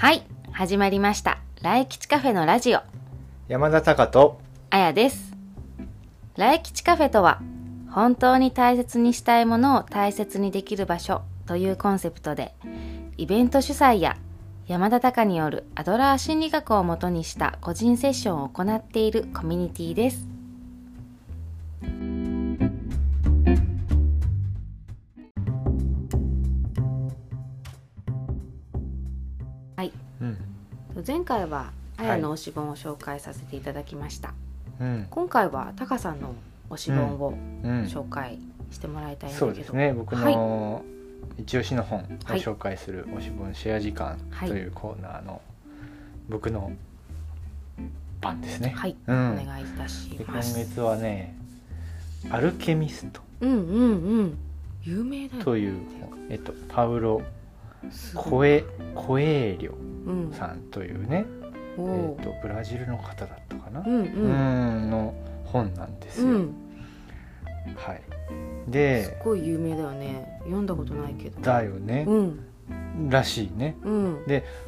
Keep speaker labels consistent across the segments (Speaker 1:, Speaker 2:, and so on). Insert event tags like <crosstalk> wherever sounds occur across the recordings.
Speaker 1: はい始まりました。来吉カフェのラジオ。
Speaker 2: 山田隆と
Speaker 1: あやです。来吉カフェとは本当に大切にしたいものを大切にできる場所というコンセプトでイベント主催や山田隆によるアドラー心理学をもとにした個人セッションを行っているコミュニティです回はあやの推し本を紹介させていただきました、
Speaker 2: うん。
Speaker 1: 今回はタカさんの推し本を
Speaker 2: うん。
Speaker 1: 紹介してもらいたいんだけど、
Speaker 2: そうですね。僕
Speaker 1: はい。
Speaker 2: の一押しの本を
Speaker 1: はい
Speaker 2: 紹介する推し本シェア時間
Speaker 1: はい。
Speaker 2: というコーナーの僕の番ですね、
Speaker 1: はい、
Speaker 2: うん。
Speaker 1: お願いいたします。
Speaker 2: 月はね「アルケミスト。
Speaker 1: うんうんうん。有名だ」よ
Speaker 2: という本、えっと、パウロ・コエコエーリョ
Speaker 1: うん。
Speaker 2: さんというね、
Speaker 1: お
Speaker 2: え
Speaker 1: ー
Speaker 2: っとブラジルの方だったかな、
Speaker 1: うんう
Speaker 2: うんんの本なんですよ、
Speaker 1: うん。
Speaker 2: はい。
Speaker 1: す
Speaker 2: で
Speaker 1: ごい有名だよね。読んだことないけど。
Speaker 2: だよね。
Speaker 1: う、ん。
Speaker 2: らしいね。
Speaker 1: うん。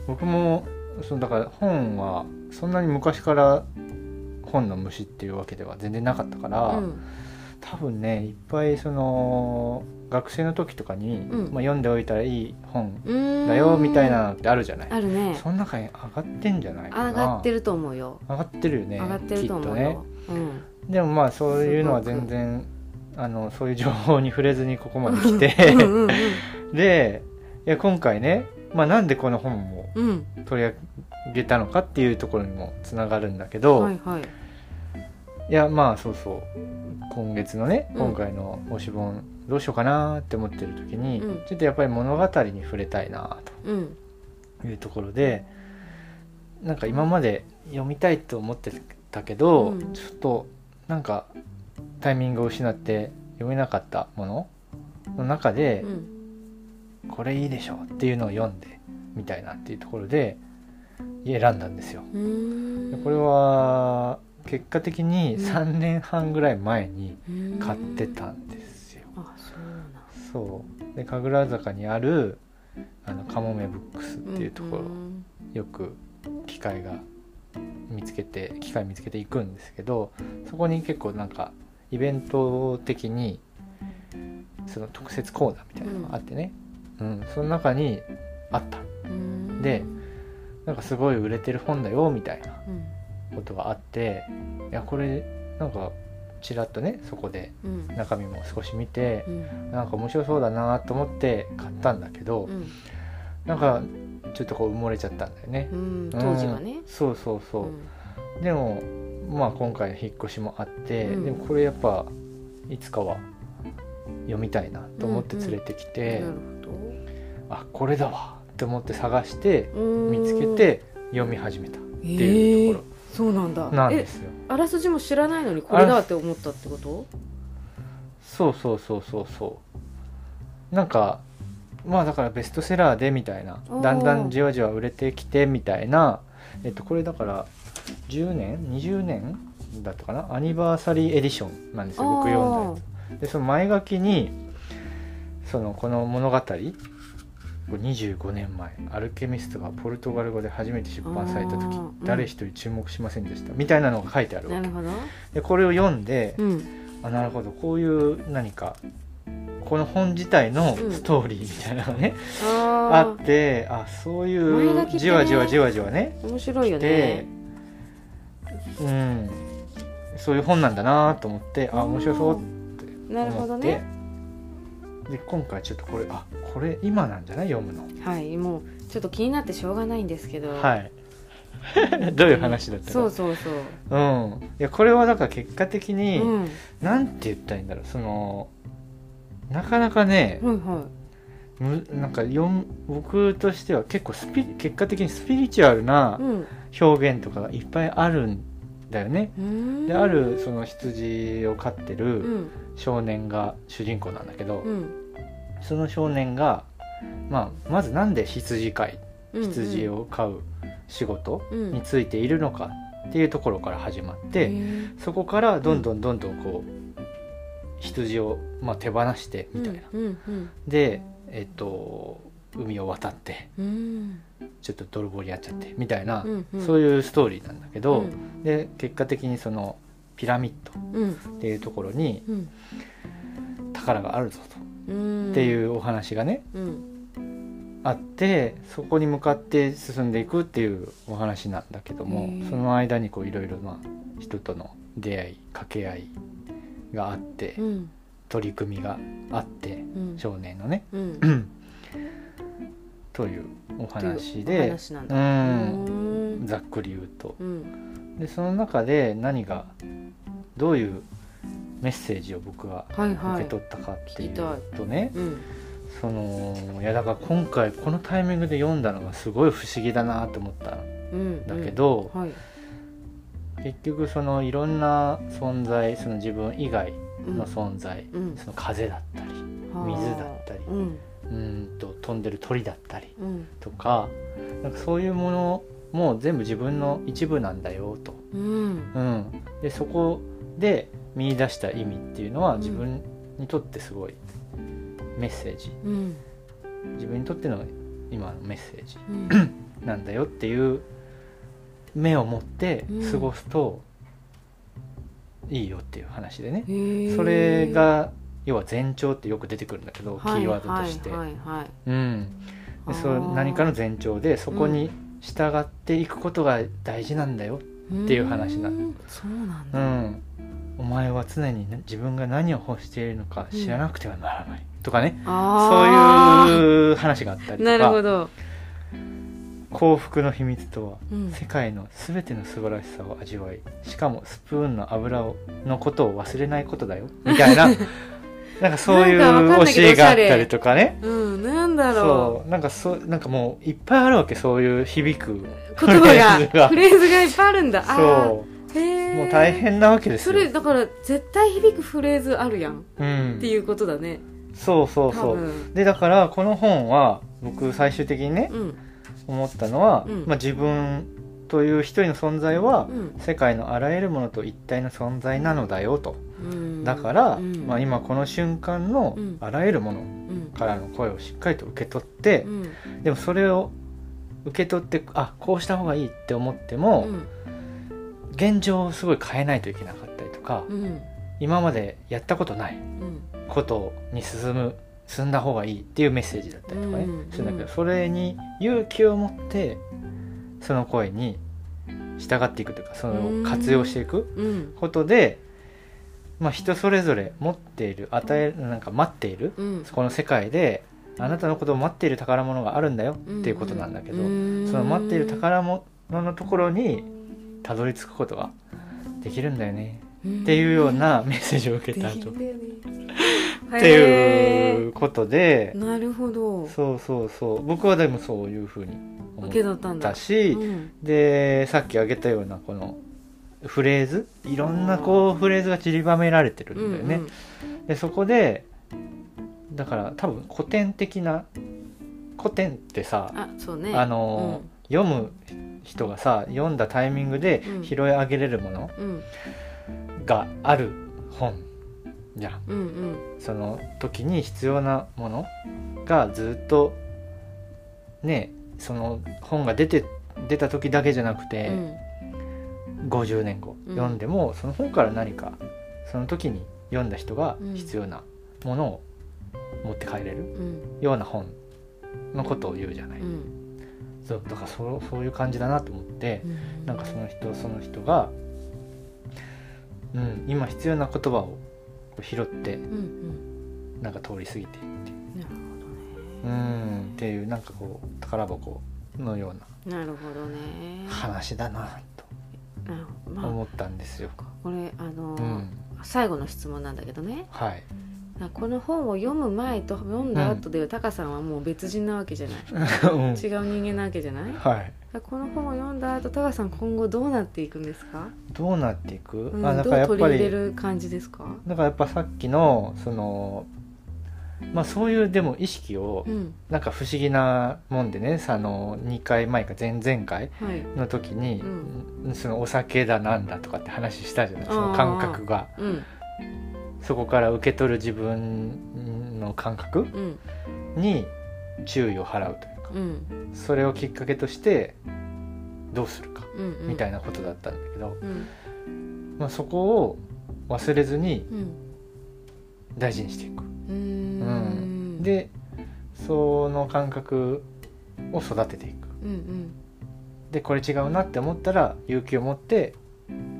Speaker 2: 僕もそのだから本はそんなに昔から本の虫っていうわけでは全然なかったから、
Speaker 1: うん。
Speaker 2: 多分ねいっぱいその学生の時とかに、
Speaker 1: うん。
Speaker 2: まあ、読んでおいたらいい本だよみたいなのってあるじゃない、
Speaker 1: あるね。
Speaker 2: その中に上がってんじゃないかな。
Speaker 1: 上がってると思うよ。
Speaker 2: 上がってるよね
Speaker 1: 上がってると思う
Speaker 2: ね。
Speaker 1: よ、うん。
Speaker 2: でもまあそういうのは全然あのそういう情報に触れずにここまで来て。<laughs> でいや今回ね、まあ、なんでこの本を取り上げたのかっていうところにもつながるんだけど、
Speaker 1: はいはい
Speaker 2: いやまあそうそう。今月のね
Speaker 1: うん。
Speaker 2: 今回の推し本どうしようかなって思ってる時に、
Speaker 1: うん。
Speaker 2: ちょっとやっぱり物語に触れたいな
Speaker 1: うん。
Speaker 2: というところでなんか今まで読みたいと思ってたけど、
Speaker 1: うん。
Speaker 2: ちょっとなんかタイミングを失って読めなかったものの中で
Speaker 1: う、ん。
Speaker 2: これいいでしょっていうのを読んでみたいなっていうところで選んだんですよ。
Speaker 1: うーん。
Speaker 2: でこれは結果的に3年半ぐらい前に買ってたんですよ。
Speaker 1: あそう
Speaker 2: そう。で神楽坂にあるあのカモメブックスっていうところ、
Speaker 1: ん。
Speaker 2: よく機会が見つけて機会見つけていくんですけどそこに結構なんかイベント的にその特設コーナーみたいなのがあってね、うん。その中にあった。
Speaker 1: うん。
Speaker 2: でなんかすごい売れてる本だよみたいな。
Speaker 1: うん
Speaker 2: ことがあっていやこれなんかちらっとねそこで
Speaker 1: うん。
Speaker 2: 中身も少し見て
Speaker 1: うん。
Speaker 2: なんか面白そうだなと思って買ったんだけど、
Speaker 1: うん。
Speaker 2: なんかちょっとこう埋もれちゃったんだよね。
Speaker 1: うん。当時はね。
Speaker 2: うん。そうそうそう、
Speaker 1: うん。
Speaker 2: でもまあ今回引っ越しもあって、
Speaker 1: うん。
Speaker 2: でもこれやっぱいつかは読みたいなと思って連れてきて、
Speaker 1: なる
Speaker 2: あこれだわって思って探して見つけて読み始めたって
Speaker 1: て
Speaker 2: いうとこ
Speaker 1: そうなんだ。
Speaker 2: ろなん
Speaker 1: え
Speaker 2: ですよ。
Speaker 1: あらすじも知らないのにこれだって思ったってこと？
Speaker 2: そうそうそうそうそう。なんかまあだからベストセラーでみたいな。だんだんじわじわ売れてきてみたいな。えっとこれだから10年？20年？だったかな？アニバーサリーエディションなんですよ僕読んだやつ。でその前書きにそのこの物語これ25年前アルケミストがポルトガル語で初めて出版された時誰一人注目しませんでした。みたいなのが書いてあるわけ。でこれを読んで、
Speaker 1: うん。
Speaker 2: あなるほど。こういう何かこの本自体の
Speaker 1: うん。
Speaker 2: ストーリーみたいなのがね、
Speaker 1: あ
Speaker 2: あってあそういうじわじわじわじわね
Speaker 1: あ面白いよ
Speaker 2: で
Speaker 1: ね、
Speaker 2: うん。そういう本なんだなと思ってあ面白そうって
Speaker 1: なるほ
Speaker 2: 思って、
Speaker 1: どね
Speaker 2: で今回ちょっとこれあこれ今なんじゃない？読むの。
Speaker 1: はいもうちょっと気になってしょうがないんですけど。
Speaker 2: はい。<laughs> どういう話だったか。
Speaker 1: そうそうそう。
Speaker 2: うん。いやこれはだから結果的に、
Speaker 1: うん。
Speaker 2: なんて言ったらいいんだろう。そのなかなかね、
Speaker 1: はいは
Speaker 2: むなんか読む僕としては結構スピ結果的にスピリチュアルない
Speaker 1: うん。
Speaker 2: 表現とかがいっぱいあるんだよね。であるその羊を飼って
Speaker 1: う
Speaker 2: る
Speaker 1: ん。
Speaker 2: 少年が主人公なんだけど、
Speaker 1: うん。
Speaker 2: その少年が、まあ、まずなんで羊飼い
Speaker 1: うん
Speaker 2: 羊を飼う仕事
Speaker 1: うん。
Speaker 2: についているのかっていうところから始まって、
Speaker 1: へー
Speaker 2: そこからどんどんどんどんこう羊を、まあ、手放してみたいな。
Speaker 1: うんうん。
Speaker 2: でえっと海を渡って
Speaker 1: うん。
Speaker 2: ちょっと泥棒にやっちゃってみたいな、
Speaker 1: うんうん。
Speaker 2: そういうストーリーなんだけど、
Speaker 1: うん。
Speaker 2: で結果的にそのピラミッド
Speaker 1: うん。
Speaker 2: っていうところに
Speaker 1: うん。
Speaker 2: 宝があるぞと、
Speaker 1: うん。
Speaker 2: っていうお話がね
Speaker 1: うん。
Speaker 2: あってそこに向かって進んでいくっていうお話なんだけどもその間にこういろいろまあ人との出会い掛け合いがあって、
Speaker 1: うん。
Speaker 2: 取り組みがあって
Speaker 1: うん。
Speaker 2: 少年のね、
Speaker 1: うん <clears throat>
Speaker 2: というお話でうん
Speaker 1: うん。
Speaker 2: ざっくり言うと。
Speaker 1: うん。
Speaker 2: でその中で何がどういうメッセージを僕は
Speaker 1: はいはい。
Speaker 2: 受け取ったかっていう
Speaker 1: 聞きたい。
Speaker 2: とね、
Speaker 1: うん。
Speaker 2: そのいやだから今回このタイミングで読んだのがすごい不思議だなと思ったん
Speaker 1: うん
Speaker 2: だけど、
Speaker 1: はい。
Speaker 2: 結局そのいろんな存在その自分以外
Speaker 1: うん
Speaker 2: の存在、
Speaker 1: うん。
Speaker 2: その風だったり水だったり
Speaker 1: う
Speaker 2: んと飛んでる鳥だったり
Speaker 1: うん。
Speaker 2: とかなんかそういうものも全部自分の一部なんだよと、
Speaker 1: うん。
Speaker 2: うん、でそこで見出した意味っていうのは
Speaker 1: うん。
Speaker 2: 自分にとってすごいメッセージ。
Speaker 1: うん。
Speaker 2: 自分にとっての今のメッセージ
Speaker 1: うん。<clears throat>
Speaker 2: なんだよっていう目を持って過ごすといいよっていう話でね、それが要は前兆ってよく出てくるんだけど、キーワードとして、うん、でそ何かの前兆でそこに従っていくことが大事なんだよ、っていう話なの
Speaker 1: うんそうなんだ。
Speaker 2: うん、お前は常にね自分が何を欲しているのか知らなくてはならない、とかね。
Speaker 1: あ
Speaker 2: そういう話があったり
Speaker 1: うなるほ
Speaker 2: とか
Speaker 1: ど。
Speaker 2: 幸福の秘密とは
Speaker 1: うん。
Speaker 2: 世界の全ての素晴らしさを味わいしかもスプーンの油をのことを忘れないことだよ。みたいな <laughs> なんかそういう教えがあったりとかね。
Speaker 1: うんなんだろ
Speaker 2: そう。なんかそうなんかもういっぱいあるわけそういう響く。
Speaker 1: う言葉が
Speaker 2: フレーズが。
Speaker 1: いっぱいあるんだ。あ
Speaker 2: そう。
Speaker 1: ー。
Speaker 2: もう大変なわけですよ。
Speaker 1: それだから絶対響くフレーズあるやん。
Speaker 2: うん。
Speaker 1: っていうことだね。
Speaker 2: そうそうそう。でだからこの本は僕最終的にね
Speaker 1: うん。
Speaker 2: 思ったのは、
Speaker 1: うん。
Speaker 2: まあ、自分という一人の存在は
Speaker 1: うん。
Speaker 2: 世界のあらゆるものと一体の存在なのだよと。
Speaker 1: うん
Speaker 2: だから、
Speaker 1: うん。
Speaker 2: まあ、今この瞬間の
Speaker 1: うん。
Speaker 2: あらゆるもの
Speaker 1: うん。
Speaker 2: からの声をしっかりと受け取って
Speaker 1: う、ん。
Speaker 2: でもそれを受け取ってあこうした方がいいって思っても、
Speaker 1: うん。
Speaker 2: 現状をすごい変えないといけなかったりとか、
Speaker 1: うん。
Speaker 2: 今までやったことない
Speaker 1: うん。
Speaker 2: ことに進む進んだ方がいいっていうメッセージだったりとかね、
Speaker 1: うん。
Speaker 2: するんだけど、
Speaker 1: うん。
Speaker 2: それに勇気を持ってその声に従っていくというかそれを活用していく
Speaker 1: うん。
Speaker 2: ことで、まあ、人それぞれ持っている与えなんか待っている
Speaker 1: うん。
Speaker 2: この世界であなたのことを待っている宝物があるんだよっていうことなんだけど、
Speaker 1: うん。
Speaker 2: その待っている宝物のところにたどり着くことができるんだよねっていうようなメッセージを受けた後。っていうことで
Speaker 1: なるほど。
Speaker 2: そうそうそう。僕はでもそういうふうに思
Speaker 1: 受け
Speaker 2: っ
Speaker 1: 取ったんだ。
Speaker 2: たし、
Speaker 1: うん。
Speaker 2: でさっき挙げたようなこのフレーズ？いろんなこうフレーズが散りばめられてるんだよね、でそこでだから多分古典的な古典ってさ
Speaker 1: あそうね。
Speaker 2: あのー読む人がさ読んだタイミングで
Speaker 1: うん。
Speaker 2: 拾い上げれるもの
Speaker 1: うん。
Speaker 2: がある本じゃん。
Speaker 1: うんうん。
Speaker 2: その時に必要なものがずっとねその本が出て出た時だけじゃなく
Speaker 1: う
Speaker 2: て、
Speaker 1: ん
Speaker 2: 50年後
Speaker 1: うん。
Speaker 2: 読んでも、その本から何かその時に読んだ人が
Speaker 1: うん。
Speaker 2: 必要なものを持って帰れる
Speaker 1: うん。
Speaker 2: ような本のことを言うじゃない、
Speaker 1: うん。
Speaker 2: そうだからそうそういう感じだなと思って、
Speaker 1: うん。
Speaker 2: なんかその人その人が、うん、今必要な言葉を拾って
Speaker 1: うんうん。
Speaker 2: なんか通り過ぎていって。
Speaker 1: なるほ
Speaker 2: うんっていうなんかこう宝箱のよう
Speaker 1: どねなるほどね。
Speaker 2: な話だな思ったんですよ。
Speaker 1: これあのー
Speaker 2: うん、
Speaker 1: 最後の質問なんだけどね。
Speaker 2: はい。
Speaker 1: この本を読む前と読んだ後でタカさんはもう別人なわけじゃない、
Speaker 2: うん。
Speaker 1: 違う人間なわけじゃない？
Speaker 2: はい。
Speaker 1: この本を読んだ後タカさん今後どうなっていくんですか、
Speaker 2: どうなっていく？
Speaker 1: うん、
Speaker 2: あだ
Speaker 1: どう
Speaker 2: からやっぱり
Speaker 1: 取り入れる感じですか？
Speaker 2: だからやっぱさっきのそのまあそういうでも意識を
Speaker 1: うん。
Speaker 2: なんか不思議なもんでねあの2回前か前々回
Speaker 1: はい。
Speaker 2: の時に、
Speaker 1: う
Speaker 2: そのお酒だなんだとかって話したじゃないその感覚が。
Speaker 1: うん。
Speaker 2: そこから受け取る自分の感覚
Speaker 1: うん。
Speaker 2: に注意を払うというか
Speaker 1: うん。
Speaker 2: それをきっかけとしてどうするかみたいなことだったんだけど、
Speaker 1: うん。
Speaker 2: まあ、そこを忘れずに
Speaker 1: うん。
Speaker 2: 大事にしていく。でその感覚を育てていく。
Speaker 1: うんうん。
Speaker 2: でこれ違うなって思ったら勇気を持って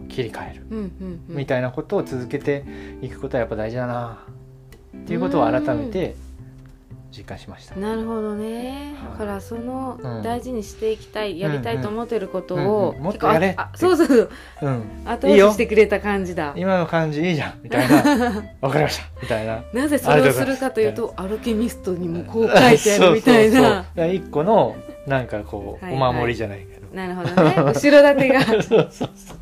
Speaker 2: 切り替える、
Speaker 1: うんうんうん。
Speaker 2: みたいなことを続けていくことはやっぱ大事だなっていうことを改めて実感しました。
Speaker 1: なるほどね、
Speaker 2: はい。
Speaker 1: だからその
Speaker 2: うん。
Speaker 1: 大事にしていきたい、やりたいと思ってること
Speaker 2: うん
Speaker 1: を、
Speaker 2: うん。もっとやれ
Speaker 1: あそうそうそう。
Speaker 2: うん、
Speaker 1: 後押ししてくれた感じだ。
Speaker 2: 今の感じいいじゃん。みたいな。<laughs> わかりました。みたいな。
Speaker 1: なぜそれをするかというとアルケミストにもこう書いてあるみたいな。
Speaker 2: から一個のなんかこう、
Speaker 1: はいはい。
Speaker 2: お守りじゃないけど。
Speaker 1: なるほどね。後ろ盾が。<laughs>
Speaker 2: そうそうそう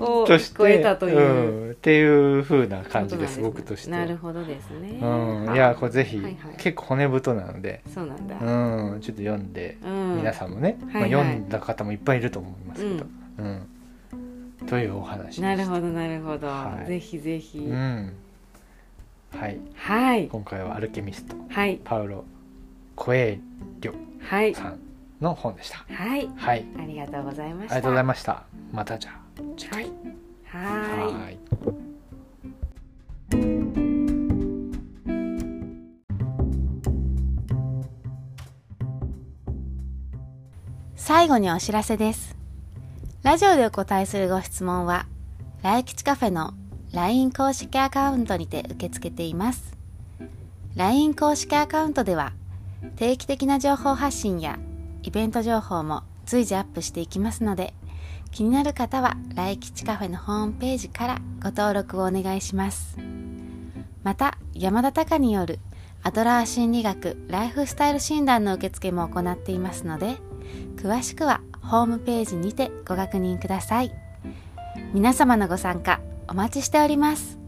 Speaker 1: を
Speaker 2: として
Speaker 1: 聞こえたという、
Speaker 2: うん、っていう風な感じです
Speaker 1: ことなん
Speaker 2: 僕として
Speaker 1: なるほどですね、
Speaker 2: うん、
Speaker 1: はい
Speaker 2: やこれぜひ、
Speaker 1: はいはい。
Speaker 2: 結構骨太なので、
Speaker 1: そうなんだ、
Speaker 2: うん、ちょっと読んで、
Speaker 1: うん。
Speaker 2: 皆さんもね、
Speaker 1: はいはい。
Speaker 2: まあ、読んだ方もいっぱいいると思いますけど、うん。というお話
Speaker 1: なるほどなるほど、
Speaker 2: はい。
Speaker 1: ぜひぜひ、
Speaker 2: うん。はい。
Speaker 1: はい。
Speaker 2: 今回はアルケミスト
Speaker 1: はい。
Speaker 2: パウロ・コエリョ
Speaker 1: はい
Speaker 2: さんの本でした。
Speaker 1: はい。
Speaker 2: はい。
Speaker 1: ありがとうございました。
Speaker 2: ありがとうございました。またじゃあ
Speaker 1: はいはーい
Speaker 2: はい
Speaker 1: 最後にお知らせです。ラジオでお答えするご質問は、来吉カフェの LINE 公式アカウントにて受け付けています。LINE 公式アカウントでは、定期的な情報発信やイベント情報も随時アップしていきますので、気になる方は来吉カフェのホームページからご登録をお願いします。また、山田隆によるアドラー心理学ライフスタイル診断の受付も行っていますので、詳しくはホームページにてご確認ください。皆様のご参加お待ちしております。